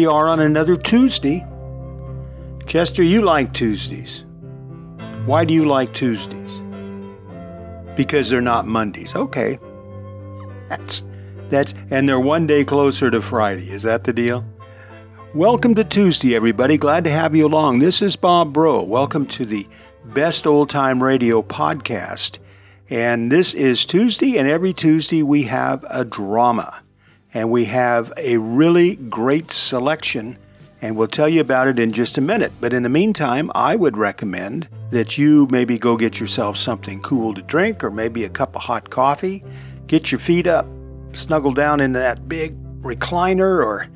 We are on another Tuesday. Chester, you like Tuesdays. Why do you like Tuesdays? Because they're not Mondays. Okay. That's that's and they're one day closer to Friday. Is that the deal? Welcome to Tuesday, everybody. Glad to have you along. This is Bob Bro. Welcome to the Best Old Time Radio podcast. And this is Tuesday, and every Tuesday we have a drama and we have a really great selection, and we'll tell you about it in just a minute. But in the meantime, I would recommend that you maybe go get yourself something cool to drink or maybe a cup of hot coffee, get your feet up, snuggle down in that big recliner or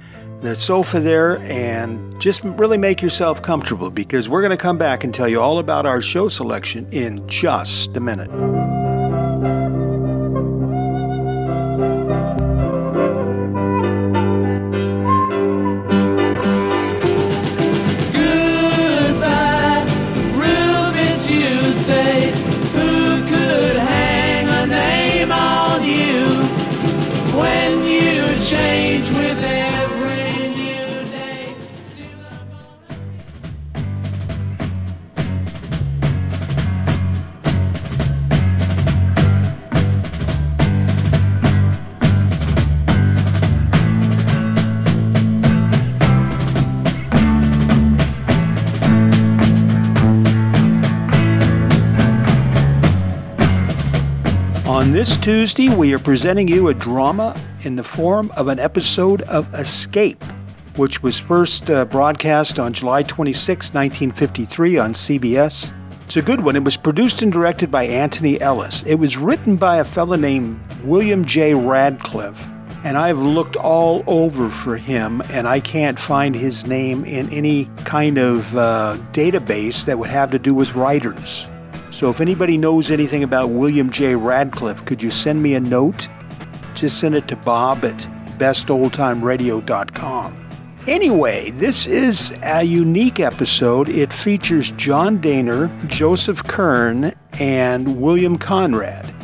the sofa there and just really make yourself comfortable because we're going to come back and tell you all about our show selection in just a minute. And this Tuesday, we are presenting you a drama in the form of an episode of Escape, which was first uh, broadcast on July 26, 1953, on CBS. It's a good one. It was produced and directed by Antony Ellis. It was written by a fellow named William J. Radcliffe, and I've looked all over for him, and I can't find his name in any kind of uh, database that would have to do with writers. So if anybody knows anything about William J. Radcliffe, could you send me a note? Just send it to bob at bestoldtimeradio.com. Anyway, this is a unique episode. It features John Dehner, Joseph Kearns, and William Conrad.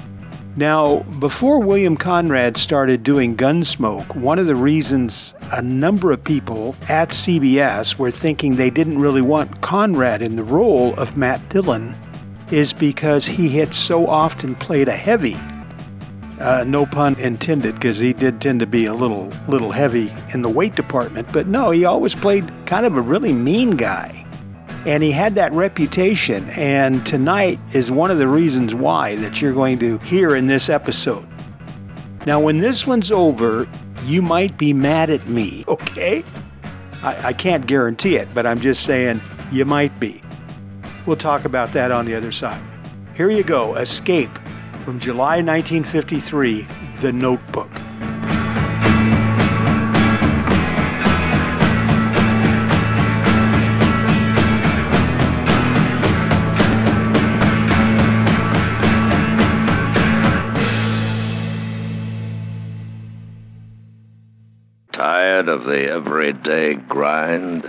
Now, before William Conrad started doing Gunsmoke, one of the reasons a number of people at CBS were thinking they didn't really want Conrad in the role of Matt Dillon is because he had so often played a heavy. Uh, no pun intended, because he did tend to be a little little heavy in the weight department. But no, he always played kind of a really mean guy, and he had that reputation. And tonight is one of the reasons why that you're going to hear in this episode. Now, when this one's over, you might be mad at me, okay? I, I can't guarantee it, but I'm just saying you might be. We'll talk about that on the other side. Here you go Escape from July 1953, The Notebook. Tired of the everyday grind?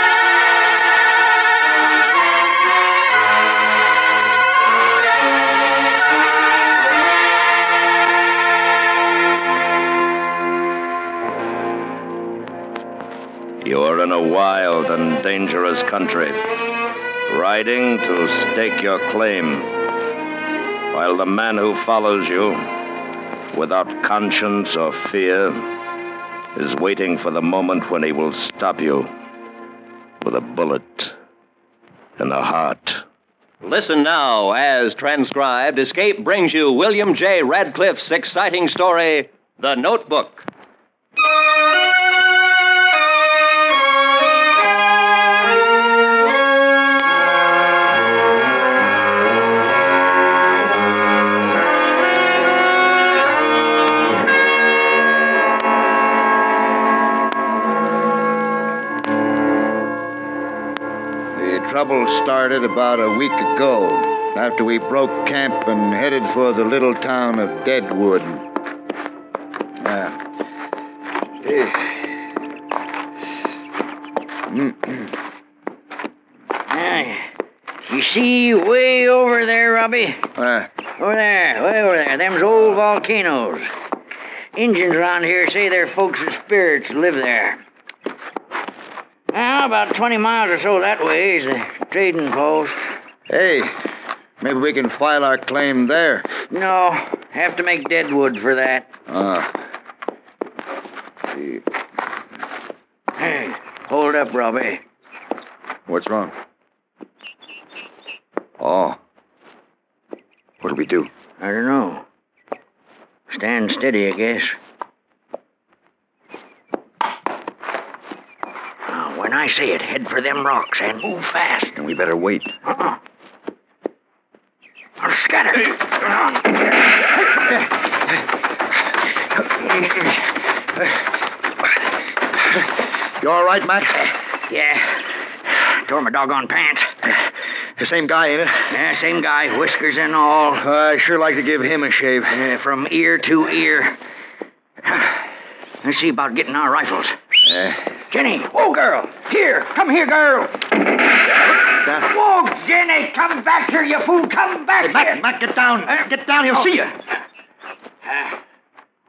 You're in a wild and dangerous country, riding to stake your claim, while the man who follows you, without conscience or fear, is waiting for the moment when he will stop you with a bullet in the heart. Listen now, as transcribed, Escape brings you William J. Radcliffe's exciting story, The Notebook. Trouble started about a week ago, after we broke camp and headed for the little town of Deadwood. Uh, you see way over there, Robbie? uh, Over there, way over there. Them's old volcanoes. Injuns around here say their folks' spirits live there. Now, about 20 miles or so that way is a trading post. hey, maybe we can file our claim there. No, have to make Deadwood for that. Uh, Hey, hold up, Robbie. what's wrong? Oh. What do we do? I don't know. Stand steady, I guess. Now, when I say it, head for them rocks and move fast. And we better wait. Uh-uh. I'll scatter. You all right, Mac? Yeah. Tore my doggone pants. The same guy, ain't it? Yeah, same guy, whiskers and all. I sure like to give him a shave. Yeah, from ear to ear. Let's see about getting our rifles. Uh, Jenny, whoa, girl. Here, come here, girl. that- Whoa, Jenny, come back here, you fool. Come back here. Mac, Mac, get down. Uh, get down. He'll oh. see you. Uh,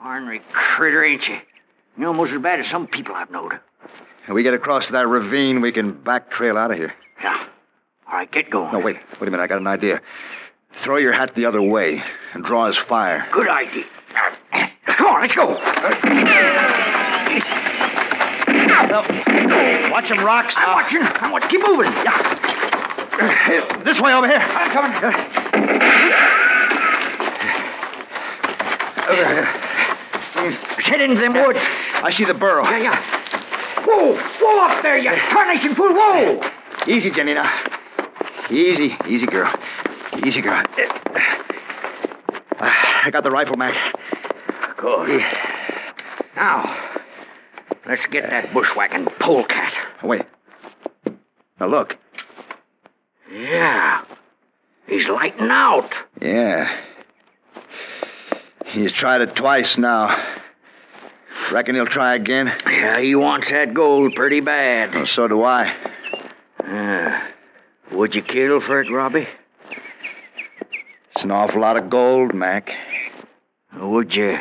ornery critter, ain't you? You're almost as bad as some people I've known. knowed. we get across to that ravine, we can back trail out of here. Yeah. All right, get going. No, wait. Wait a minute. I got an idea. Throw your hat the other way and draw his fire. Good idea. Come on, let's go. Watch him rocks I'm watching. I'm watching. Keep moving. Yeah. This way over here. I'm coming. Uh, Let's head into them woods. I see the burrow. Yeah, yeah. Whoa, whoa up there, you tarnation fool. Whoa. Easy, Jenny, now. Easy, easy, girl. Easy, girl. Uh, I got the rifle, Mac. Good. Now, let's get that bushwhacking polecat. Wait. Now, look. Yeah. He's lighting out. Yeah. He's tried it twice now. Reckon he'll try again? Yeah, he wants that gold pretty bad. Well, so do I. Uh, would you kill for it, Robbie? It's an awful lot of gold, Mac. Would you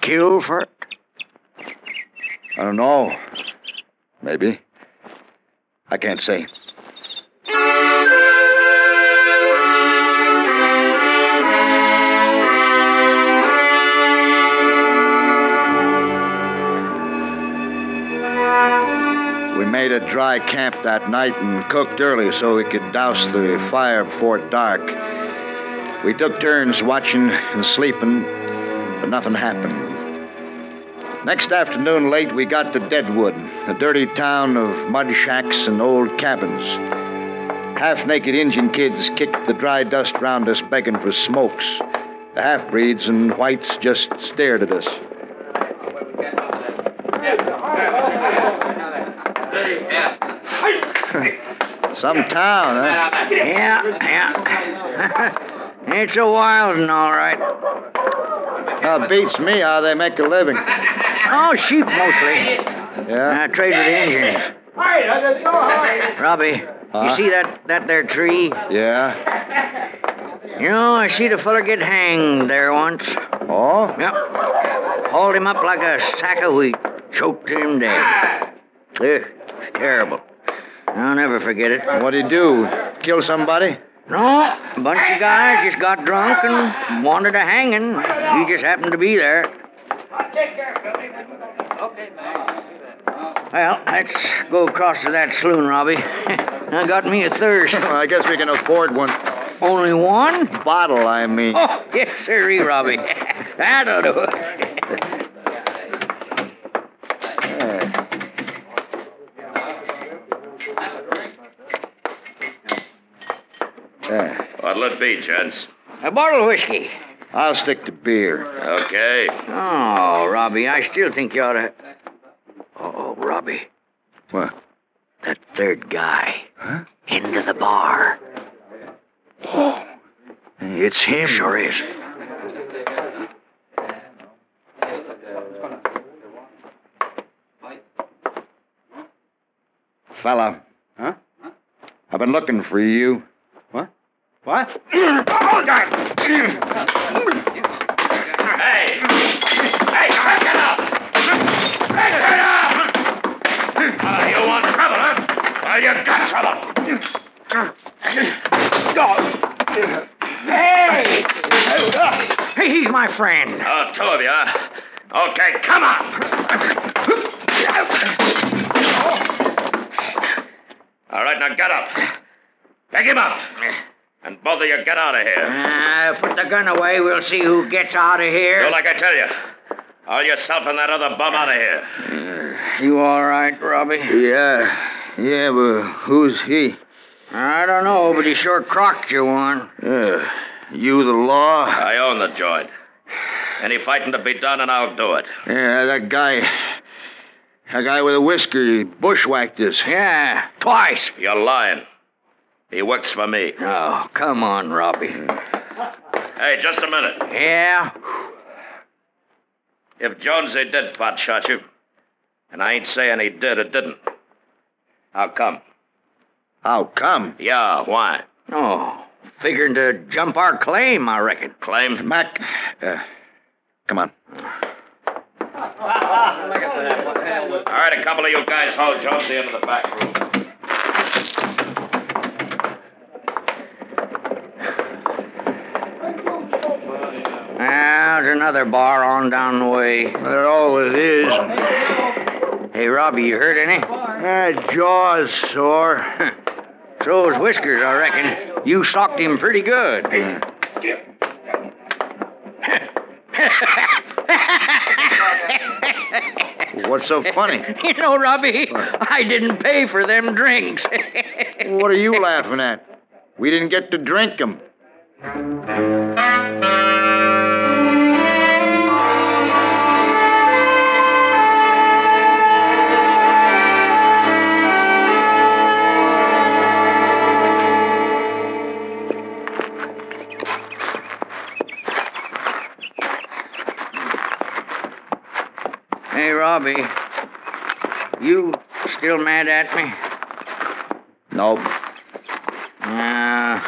kill for it? I don't know. Maybe. I can't say. We made a dry camp that night and cooked early so we could douse the fire before dark. We took turns watching and sleeping, but nothing happened. Next afternoon, late, we got to Deadwood, a dirty town of mud shacks and old cabins. Half naked Indian kids kicked the dry dust round us, begging for smokes. The half breeds and whites just stared at us. Some town, huh? Yeah, yeah. it's a wild one, all right. Uh, beats me how they make a living. Oh, sheep mostly. Yeah? I trade with the Indians. Robbie, Huh? you see that, that there tree? Yeah? You know, I see the feller get hanged there once. Oh? Yep. Hauled him up like a sack of wheat. Choked him dead. Ugh, terrible. I'll never forget it. What'd he do? Kill somebody? No, a bunch of guys just got drunk and wanted a hanging. He just happened to be there. I'll take care of Billy. Okay, Well, let's go across to that saloon, Robbie. I got me a thirst. Well, I guess we can afford one. Only one? Bottle, I mean. Oh, yes, sirree, Robbie. That'll do it. Yeah. What'll it be, gents? A bottle of whiskey. I'll stick to beer. Okay. Oh, Robbie, I still think you ought to. Oh, Robbie. What? That third guy. Huh? Into the bar. It's him. Sure is. Fella. Huh? I've been looking for you. What? What? Hey! Hey, back it up! Back it up! Uh, you want trouble, huh? Well, you got trouble. Hey! Hey, he's my friend. Oh, two of you? Okay, come on. All right, now get up. Pick him up. And both of you get out of here. Uh, put the gun away. We'll see who gets out of Do here. like I tell you. All yourself and that other bum out of here. You all right, Robbie? Yeah. Yeah, but who's he? I don't know, but he sure crocked you one. Uh, you the law? I own the joint. Any fighting to be done, and I'll do it. Yeah, that guy. That guy with a whisker, he bushwhacked us. Yeah, twice. You're lying. He works for me. Oh, come on, Robbie. Hey, just a minute. Yeah? If Jonesy did pot shot you, and I ain't saying he did or didn't, how come? How come? Yeah, why? Oh, figuring to jump our claim, I reckon. Claim? Mac, uh, come on. All right, a couple of you guys hold Jonesy into the back room. Ah, there's another bar on down the way. All it is. Hey, Robbie, you hurt any? That jaw's sore. So's Whiskers, I reckon. You socked him pretty good. What's so funny? You know, Robbie, I didn't pay for them drinks. What are you laughing at? We didn't get to drink 'em. Robbie, you still mad at me? Nope. Uh,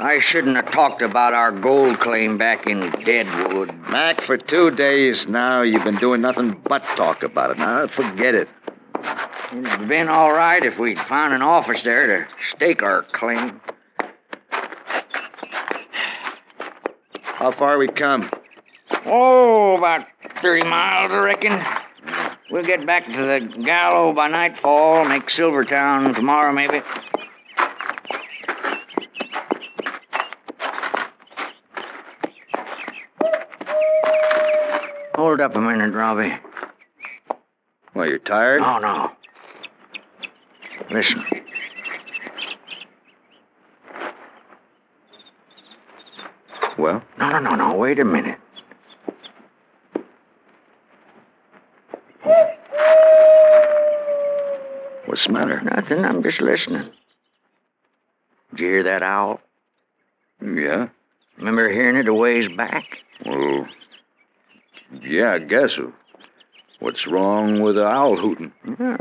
I shouldn't have talked about our gold claim back in Deadwood. Mac, for two days now, you've been doing nothing but talk about it. Now, forget it. It'd been all right if we'd found an office there to stake our claim. How far we come? Oh, about 30 miles, I reckon. We'll get back to the Gallow by nightfall, make Silvertown tomorrow, maybe. Hold up a minute, Robbie. Well, you're tired? Oh, no. Listen. Well, No, no, no, no. Wait a minute. what's the matter? Nothing. I'm just listening. Did you hear that owl? Yeah. Remember hearing it a ways back? Well, yeah, I guess. What's wrong with the owl hooting?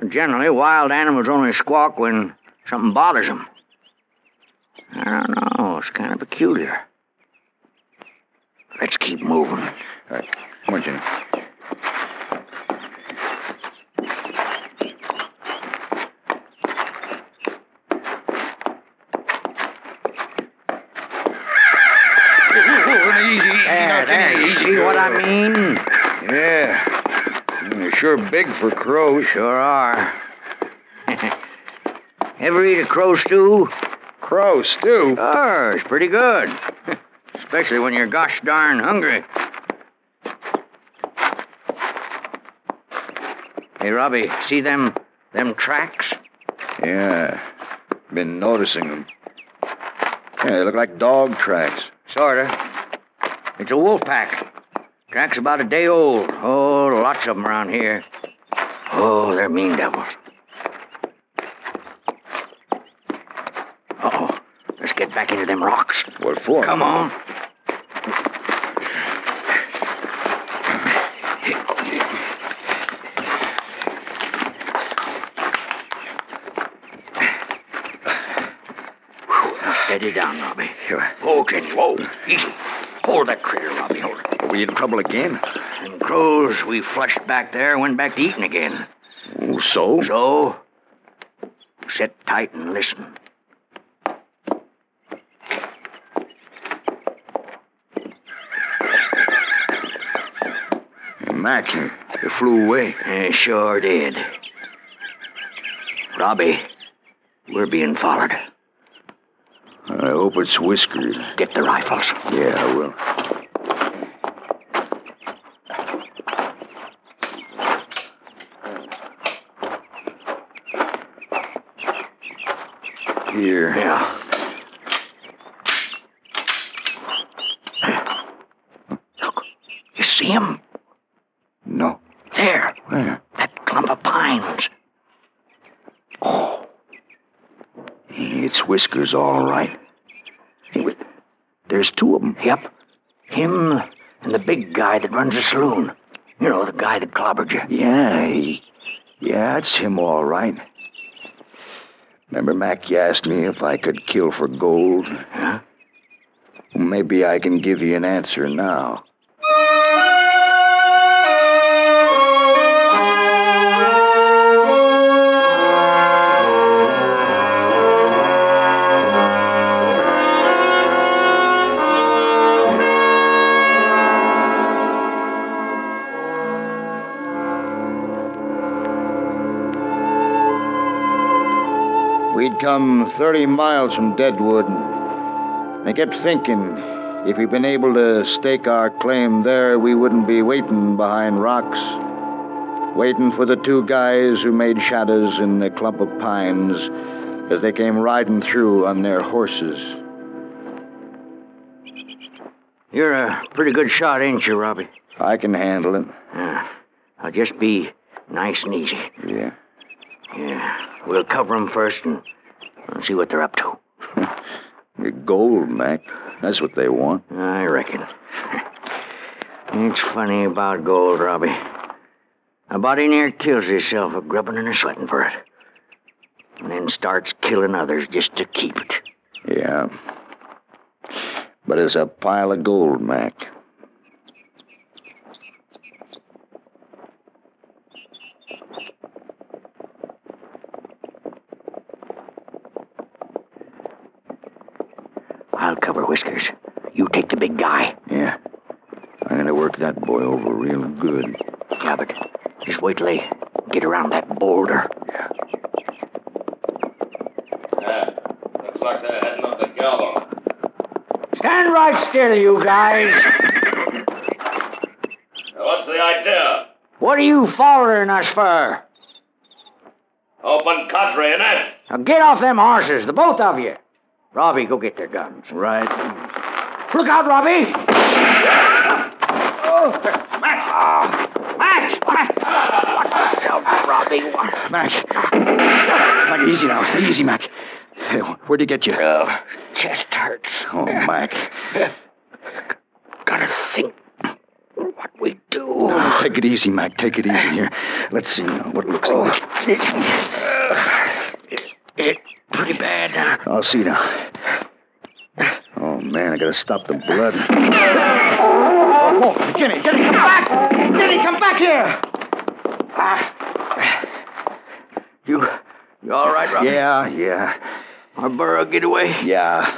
Generally, wild animals only squawk when something bothers them. I don't know. It's kind of peculiar. Let's keep moving. All right, come on, Jenny. There, there. You see what I mean? Yeah. Mm, They're sure big for crows. Sure are. Ever eat a crow stew? Crow stew? Sure, it's pretty good. Especially when you're gosh darn hungry. Hey, Robbie, see them them tracks? Yeah. Been noticing them. Yeah, they look like dog tracks. Sorta. It's a wolf pack. Tracks about a day old. Oh, lots of them around here. Oh, they're mean Uh-oh. Let's get back into them rocks. What for? Come on. Steady down, Robbie. Here. Oh, Jenny. Whoa. Easy. Hold that critter, Robbie. Hold it. Are we in trouble again? Crows, we flushed back there went back to eating again. So? So, sit tight and listen. Mac, you you flew away. I sure did. Robbie, we're being followed. I hope it's Whiskers. Get the rifles. Yeah, I will. Here. Yeah. Look, you see him? No. There, Where? that clump of pines. Oh. It's Whiskers, all right. There's two of them. Yep. Him and the big guy that runs the saloon. You know, the guy that clobbered you. Yeah, he, yeah, it's him, all right. Remember, Mac, you asked me if I could kill for gold? Huh? Maybe I can give you an answer now. Come 30 miles from Deadwood. I kept thinking if we'd been able to stake our claim there, we wouldn't be waiting behind rocks, waiting for the two guys who made shadows in the clump of pines as they came riding through on their horses. You're a pretty good shot, ain't you, Robbie? I can handle it. Yeah. I'll just be nice and easy. Yeah. Yeah. We'll cover 'em first and, see what they're up to. Gold, Mac. That's what they want. I reckon. It's funny about gold, Robbie. A body near kills himself a grubbing and a sweating for it. And then starts killing others just to keep it. Yeah. But it's a pile of gold, Mac. I'll cover Whiskers. You take the big guy. Yeah. I'm gonna work that boy over real good. Yeah, but just wait till they get around that boulder. Yeah, looks like they're heading up the gallows. Stand right still, you guys. What's the idea? What are you following us for? Open country, innit? Now get off them horses, the both of you. Robbie, go get their guns. Right. Look out, Robbie! Oh, Max! Max! Watch yourself, Robbie. Mac. Mac, easy now. Easy, Mac. Hey, where'd he get you? Oh, chest hurts. Oh, Mac. Gotta think what we do. Oh, take it easy, Mac. Take it easy here. Let's see now what it looks like. It pretty bad. I'll see now. Man, I gotta stop the blood. Oh, Jimmy, Jenny, come back! Jenny, come back here! Ah. You, you all right, Robbie? Yeah, yeah, Our burro get away? yeah.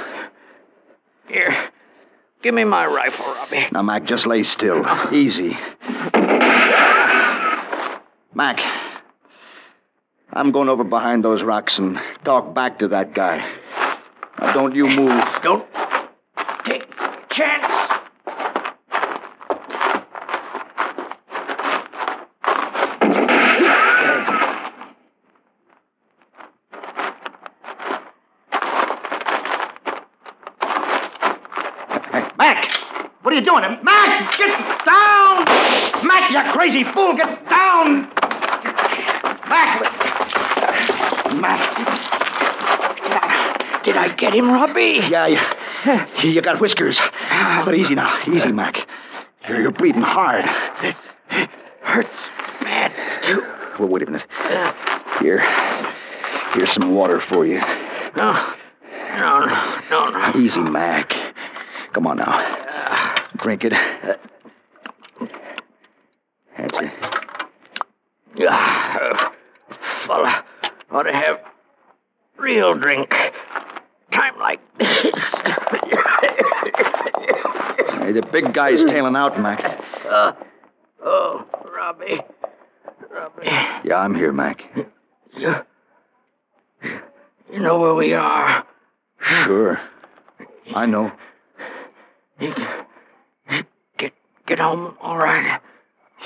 Here, give me my rifle, Robbie. Now, Mac, just lay still. Easy. Mac, I'm going over behind those rocks and talk back to that guy. Now, don't you move. Don't chance. Mac! What are you doing? Mac, get down! Mac, you crazy fool, get down! Mac! Mac! Did I get him, Robbie? Yeah, yeah. You got whiskers. But easy now. Easy, Mac. You're, you're bleeding hard. It hurts bad, too. Well, wait a minute. Here. Here's some water for you. No, no, no, no, no. Easy, Mac. Come on now. Drink it. That's it. Ah, fella ought to have real drink. Time like this. Hey, the big guy's tailing out, Mac. Uh, oh, Robbie. Robbie. Yeah, I'm here, Mac. You, you know where we are. Sure. I know. You get get home all right.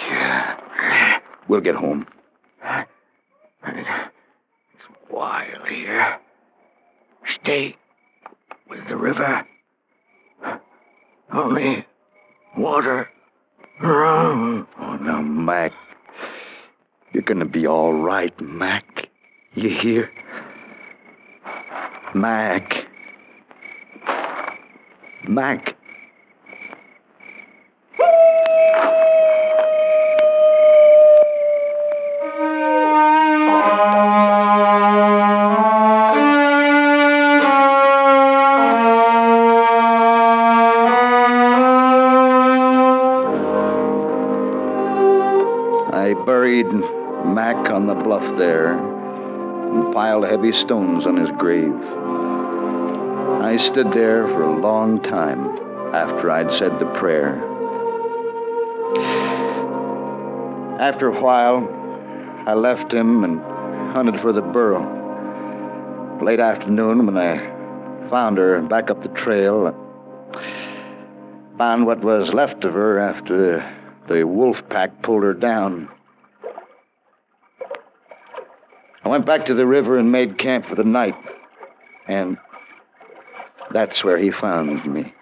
Yeah. We'll get home. It's wild here. Stay with the river. Only water around. Oh, now, Mac. You're gonna be all right, Mac. You hear? Mac. Mac. I buried Mac on the bluff there and piled heavy stones on his grave. I stood there for a long time after I'd said the prayer. After a while, I left him and hunted for the burro. Late afternoon, when I found her back up the trail, I found what was left of her after the wolf pack pulled her down. I went back to the river and made camp for the night. And that's where he found me.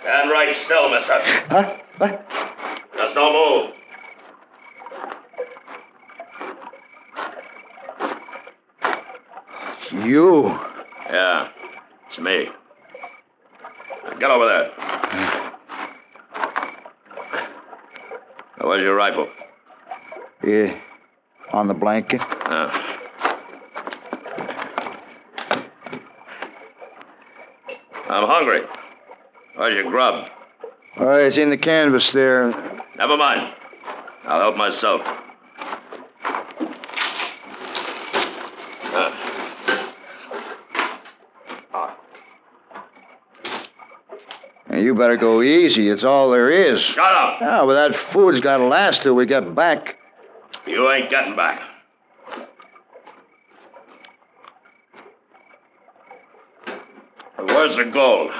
Stand right still, mister. Huh? What? There's no move. You. Yeah, it's me. Now Get over there. Uh, Now, where's your rifle? Yeah. On the blanket. Uh. I'm hungry. Where's your grub? Oh, it's in the canvas there. Never mind. I'll help myself. Uh, you better go easy. It's all there is. shut up! Ah, oh, but that food's got to last till we get back. You ain't getting back. Where's the gold?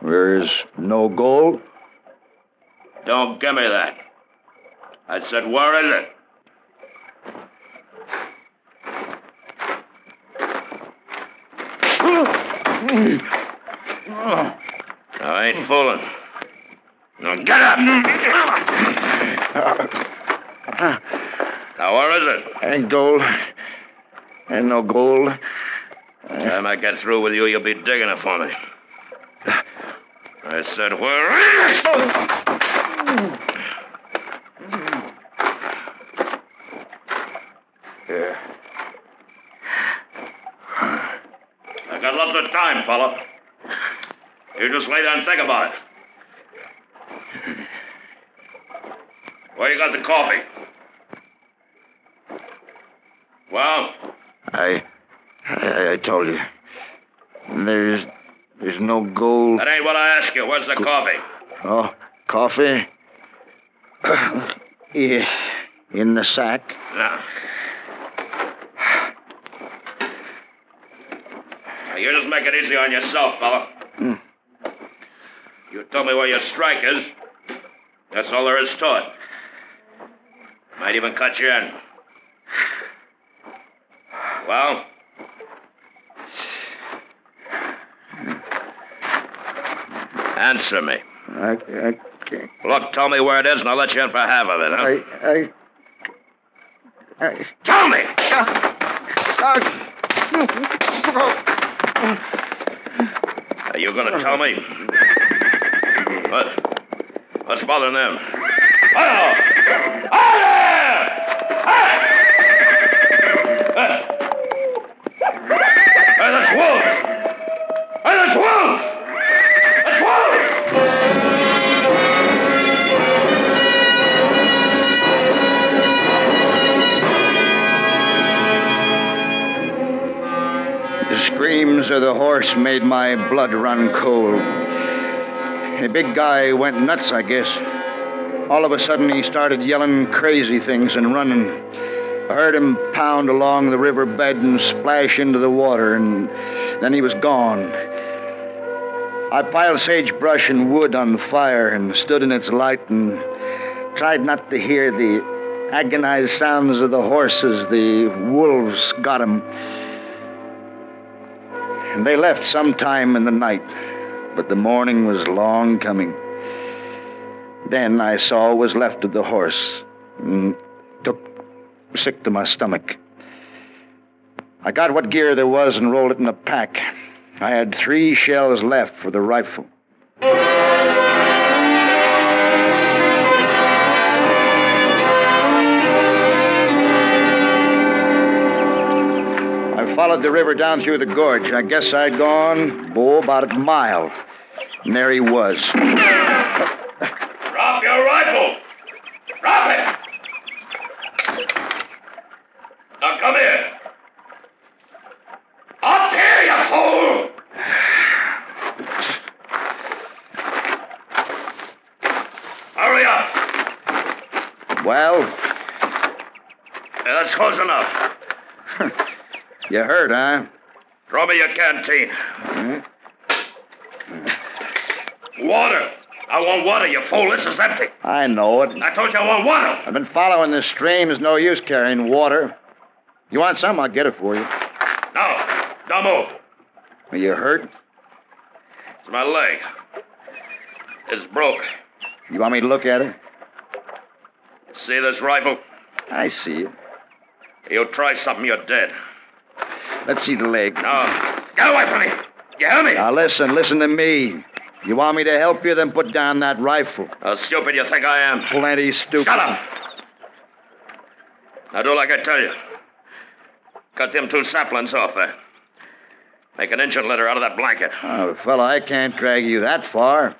There's no gold. Don't give me that. I said, where is it? I ain't fooling. Now get up! Now where is? Ain't gold. Ain't no gold. Time I get through with you, you'll be digging it for me. I said, where is it? Yeah. I got lots of time, fella. You just lay there and think about it. Where you got the coffee? Well, I, I, I told you. There's, there's no gold. that ain't what I asked you. Where's the coffee? Oh, coffee? yeah, in the sack. Now. Now, you just make it easy on yourself, fella. Hmm. You tell me where your strike is. That's all there is to it. Might even cut you in. Well? Answer me. I, I, can't- Look, tell me where it is, and I'll let you in for half of it, huh? I, I, I, Tell me! I, Are you going to tell me? What? What's bothering them? Hello! Made my blood run cold. The big guy went nuts, I guess. All of a sudden, he started yelling crazy things and running. I heard him pound along the river bed and splash into the water, and then he was gone. I piled sagebrush and wood on the fire and stood in its light and tried not to hear the agonized sounds of the horses. The wolves got him. And they left sometime in the night, but the morning was long coming. Then I saw what was left of the horse and took sick to my stomach. I got what gear there was and rolled it in a pack. I had three shells left for the rifle. Followed the river down through the gorge. I guess I'd gone, oh, about a mile. And there he was. Drop your rifle! Drop it! Now come here! Up here, you fool! Hurry up! Well, Yeah, that's close enough. you heard, huh? Throw me your canteen. Water! I want water, you fool. This is empty. I know it. I told you I want water. I've been following this stream. There's no use carrying water. You want some? I'll get it for you. No, don't move. Are you hurt? It's my leg. It's broke. You want me to look at it? See this rifle? I see it. You try something, you're dead. Let's see the leg. No. Get away from me. You hear me? Now listen, listen to me. You want me to help you? Then put down that rifle. How stupid you think I am? Plenty stupid. Shut up. Now do like I tell you. Cut them two saplings off there. Make an engine litter out of that blanket. Oh, fella, I can't drag you that far.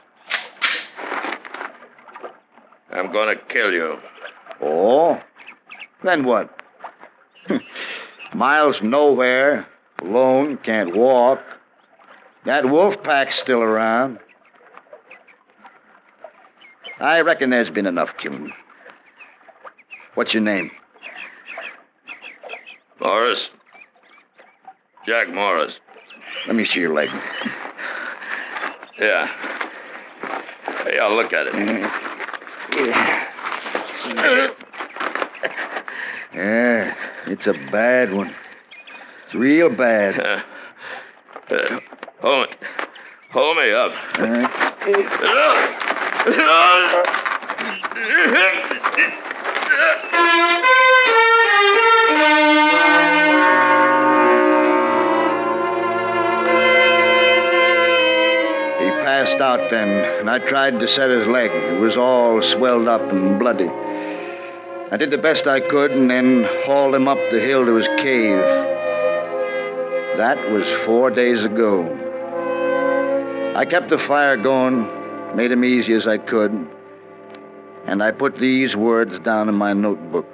I'm gonna kill you. Oh? Then what? Miles nowhere, alone, can't walk. That wolf pack's still around. I reckon there's been enough killing. What's your name? Morris. Jack Morris. Let me see your leg. Yeah. Hey, I'll look at it. Yeah, it's a bad one. It's real bad. Uh, uh, hold me. Hold me up. All right. He passed out then, and I tried to set his leg. It was all swelled up and bloody. I did the best I could and then hauled him up the hill to his cave. That was four days ago. I kept the fire going, made him easy as I could, and I put these words down in my notebook.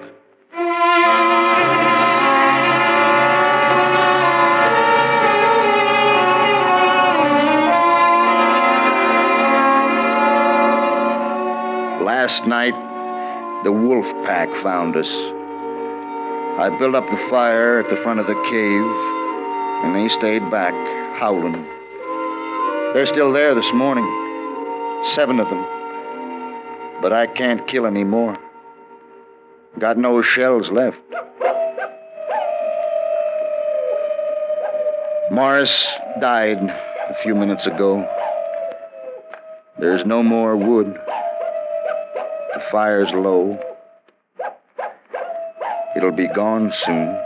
Last night, the wolf pack found us. I built up the fire at the front of the cave, and they stayed back, howling. They're still there this morning, seven of them. But I can't kill any more. Got no shells left. Morris died a few minutes ago. There's no more wood. The fire's low. It'll be gone soon.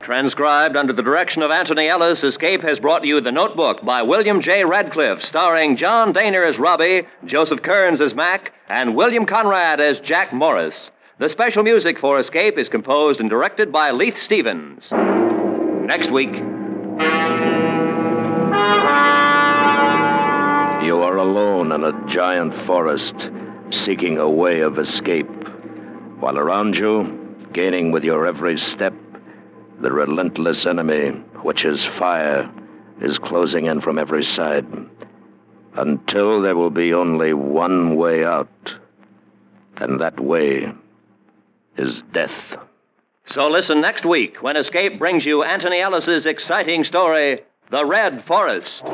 Transcribed under the direction of Antony Ellis, Escape has brought you The Notebook by William J. Radcliffe, starring John Dehner as Robbie, Joseph Kearns as Mac, and William Conrad as Jack Morris. The special music for Escape is composed and directed by Leith Stevens. Next week. You are alone in a giant forest, seeking a way of escape, while around you, gaining with your every step, the relentless enemy, which is fire, is closing in from every side, until there will be only one way out, and that way is death. So listen next week when Escape brings you Antony Ellis's exciting story, The Red Forest.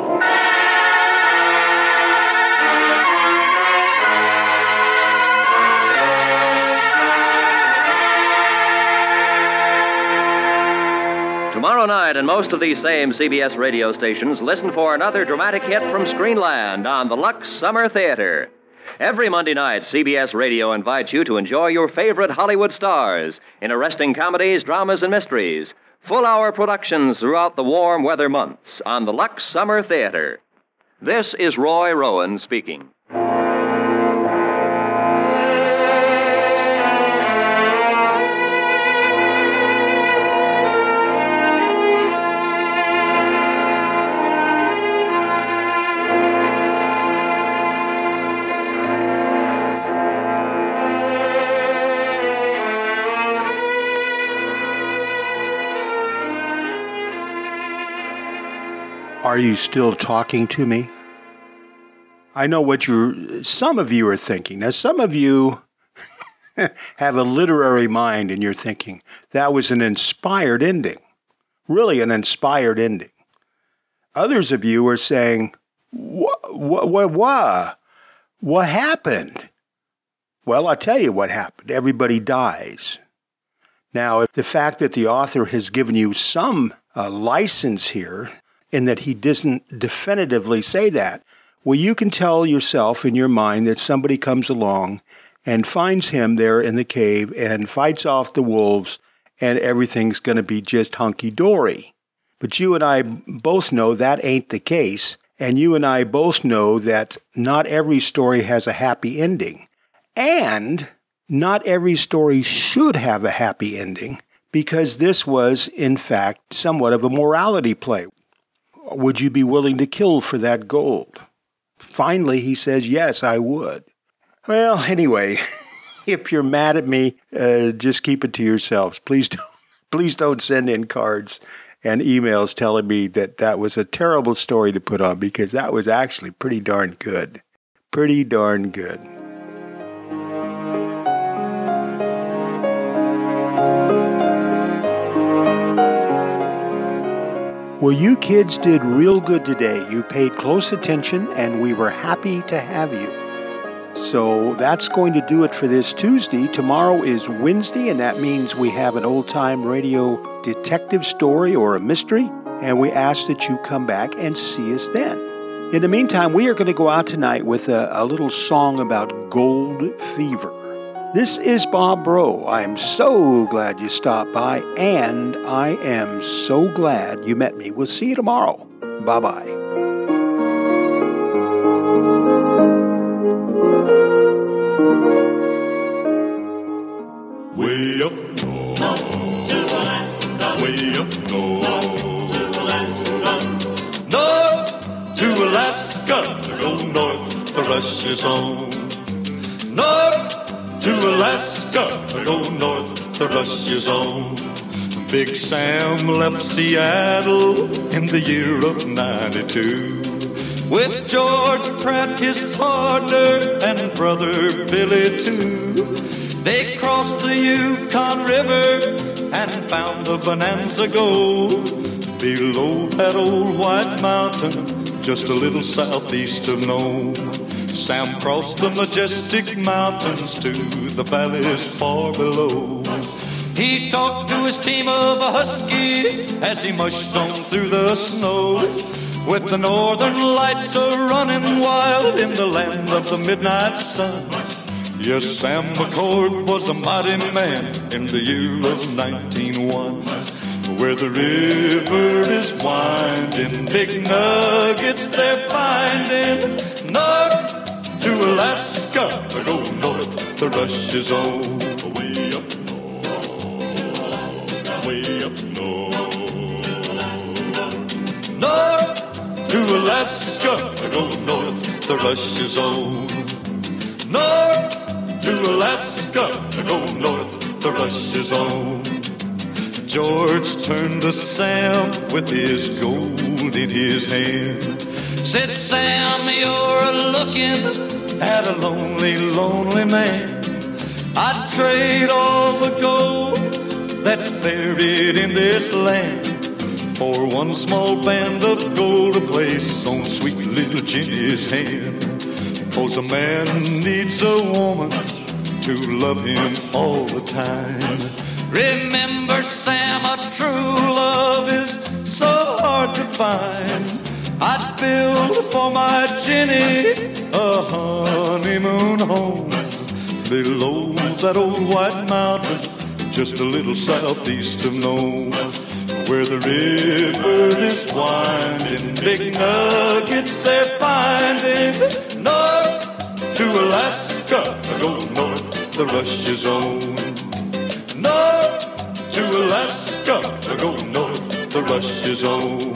Tomorrow night, and most of these same CBS radio stations, listen for another dramatic hit from Screenland on the Lux Summer Theater. Every Monday night, CBS Radio invites you to enjoy your favorite Hollywood stars in arresting comedies, dramas, and mysteries. Full hour productions throughout the warm weather months on the Lux Summer Theater. This is Roy Rowan speaking. Are you still talking to me? I know what you're, some of you are thinking. Now, some of you have a literary mind and you're thinking that was an inspired ending. Really, an inspired ending. Others of you are saying, what, what, what, what, what happened? Well, I'll tell you what happened. Everybody dies. Now, the fact that the author has given you some uh, license here in that he doesn't definitively say that. Well, you can tell yourself in your mind that somebody comes along and finds him there in the cave and fights off the wolves and everything's going to be just hunky dory. But you and I both know that ain't the case. And you and I both know that not every story has a happy ending. And not every story should have a happy ending because this was, in fact, somewhat of a morality play. Would you be willing to kill for that gold? Finally, he says, Yes, I would. Well, anyway, if you're mad at me, uh, just keep it to yourselves. Please don't, please don't send in cards and emails telling me that that was a terrible story to put on because that was actually pretty darn good. Pretty darn good. Well, you kids did real good today. You paid close attention, and we were happy to have you. So that's going to do it for this Tuesday. Tomorrow is Wednesday, and that means we have an old time radio detective story or a mystery, and we ask that you come back and see us then. In the meantime, we are going to go out tonight with a, a little song about gold fever. This is Bob Bro. I am so glad you stopped by, and I am so glad you met me. We'll see you tomorrow. Bye bye. Way up north, to Alaska. Way up north, to Alaska. North to Alaska, go north for Russia's own. North to Alaska, go north to Russia's own. Big Sam left Seattle in the year of 92 with George Pratt, his partner, and brother Billy, too. They crossed the Yukon River and found the Bonanza Gold below that old white mountain, just a little southeast of Nome. Sam crossed the majestic mountains to the valleys far below. He talked to his team of huskies as he mushed on through the snow. With the northern lights a running wild in the land of the midnight sun. Yes, Sam McCord was a mighty man in the year of 1901. where the river is winding. Big nuggets they're finding. North to Alaska, I go north, the rush is on. Way up north, way up north. North to Alaska, I go north, the rush is on. North to Alaska, I go north, the rush is on. George turned to Sam with his gold in his hand. Said, Sam, you're looking at a lonely, lonely man. I'd trade all the gold that's buried in this land for one small band of gold to place on sweet little Jenny's hand. Cause a man needs a woman to love him all the time. Remember, Sam, a true love is so hard to find. Build for my Jenny a honeymoon home below that old white mountain, just a little southeast of Nome, where the river is winding. Big nuggets they're finding. North to Alaska, I go north, the rush is on. North to Alaska, I go north, the rush is on.